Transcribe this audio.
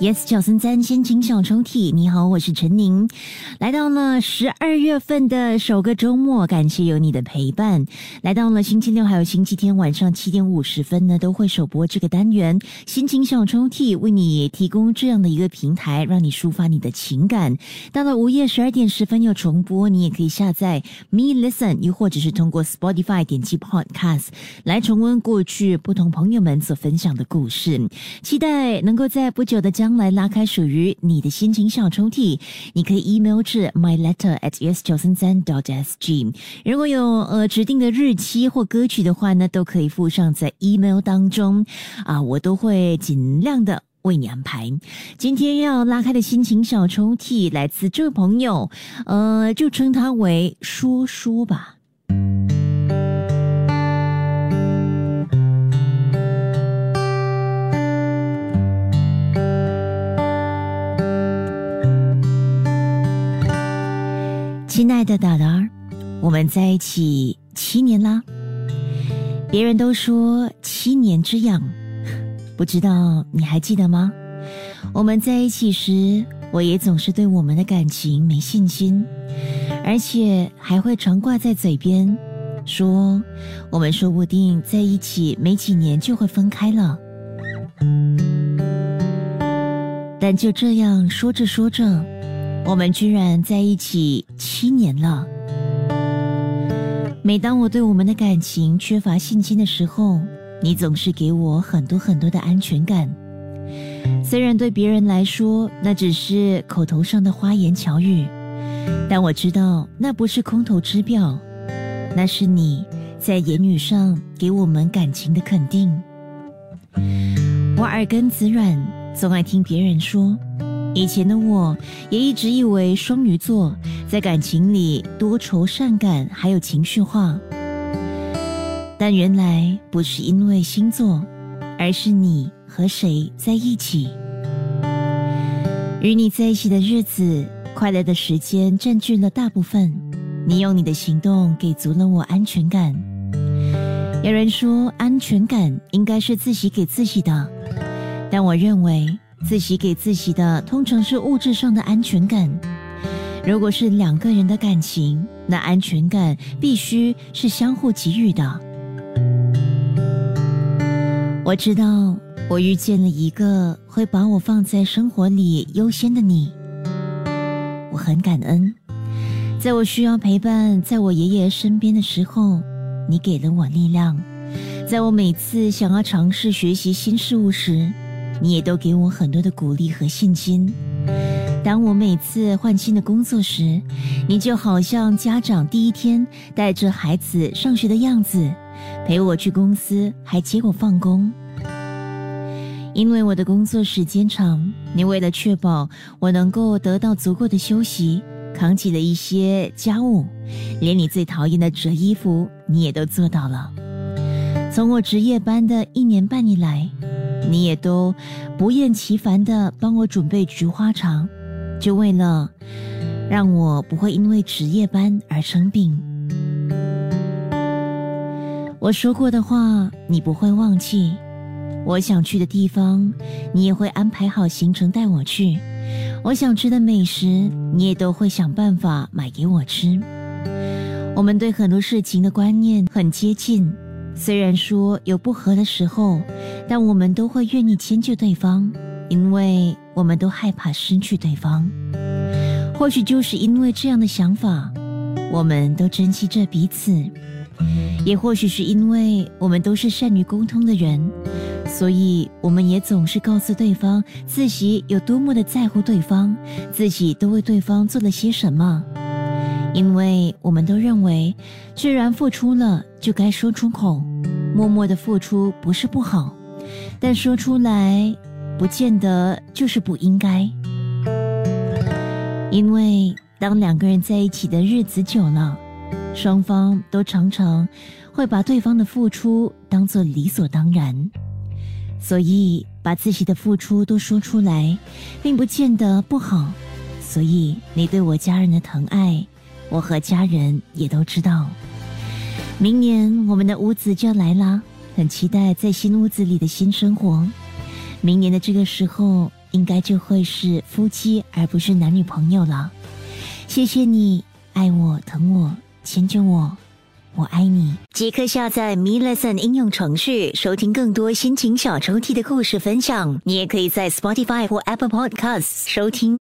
Yes，小森三心情小抽屉，你好，我是陈宁，来到了十二月份的首个周末，感谢有你的陪伴。来到了星期六还有星期天晚上七点五十分呢，都会首播这个单元心情小抽屉，为你提供这样的一个平台，让你抒发你的情感。到了午夜十二点十分又重播，你也可以下载 Me Listen，又或者是通过 Spotify 点击 Podcast 来重温过去不同朋友们所分享的故事。期待能够在不久的将。来拉开属于你的心情小抽屉，你可以 email 至 my letter at yes 九三三 dot sg。如果有呃指定的日期或歌曲的话呢，都可以附上在 email 当中啊，我都会尽量的为你安排。今天要拉开的心情小抽屉来自这位朋友，呃，就称他为说说吧。亲爱的达达，我们在一起七年啦。别人都说七年之痒，不知道你还记得吗？我们在一起时，我也总是对我们的感情没信心，而且还会常挂在嘴边，说我们说不定在一起没几年就会分开了。但就这样说着说着。我们居然在一起七年了。每当我对我们的感情缺乏信心的时候，你总是给我很多很多的安全感。虽然对别人来说那只是口头上的花言巧语，但我知道那不是空头支票，那是你在言语上给我们感情的肯定。我耳根子软，总爱听别人说。以前的我也一直以为双鱼座在感情里多愁善感，还有情绪化。但原来不是因为星座，而是你和谁在一起。与你在一起的日子，快乐的时间占据了大部分。你用你的行动给足了我安全感。有人说安全感应该是自己给自己的，但我认为。自己给自己的通常是物质上的安全感。如果是两个人的感情，那安全感必须是相互给予的。我知道，我遇见了一个会把我放在生活里优先的你。我很感恩，在我需要陪伴，在我爷爷身边的时候，你给了我力量；在我每次想要尝试学习新事物时。你也都给我很多的鼓励和信心。当我每次换新的工作时，你就好像家长第一天带着孩子上学的样子，陪我去公司，还接我放工。因为我的工作时间长，你为了确保我能够得到足够的休息，扛起了一些家务，连你最讨厌的折衣服，你也都做到了。从我值夜班的一年半以来。你也都不厌其烦的帮我准备菊花茶，就为了让我不会因为值夜班而生病。我说过的话，你不会忘记；我想去的地方，你也会安排好行程带我去；我想吃的美食，你也都会想办法买给我吃。我们对很多事情的观念很接近。虽然说有不和的时候，但我们都会愿意迁就对方，因为我们都害怕失去对方。或许就是因为这样的想法，我们都珍惜着彼此；也或许是因为我们都是善于沟通的人，所以我们也总是告诉对方自己有多么的在乎对方，自己都为对方做了些什么。因为我们都认为，既然付出了，就该说出口。默默的付出不是不好，但说出来，不见得就是不应该。因为当两个人在一起的日子久了，双方都常常会把对方的付出当做理所当然，所以把自己的付出都说出来，并不见得不好。所以你对我家人的疼爱。我和家人也都知道，明年我们的屋子就要来啦，很期待在新屋子里的新生活。明年的这个时候，应该就会是夫妻，而不是男女朋友了。谢谢你爱我、疼我、迁就我，我爱你。即刻下载 Me Lesson 应用程序，收听更多心情小抽屉的故事分享。你也可以在 Spotify 或 Apple Podcasts 收听。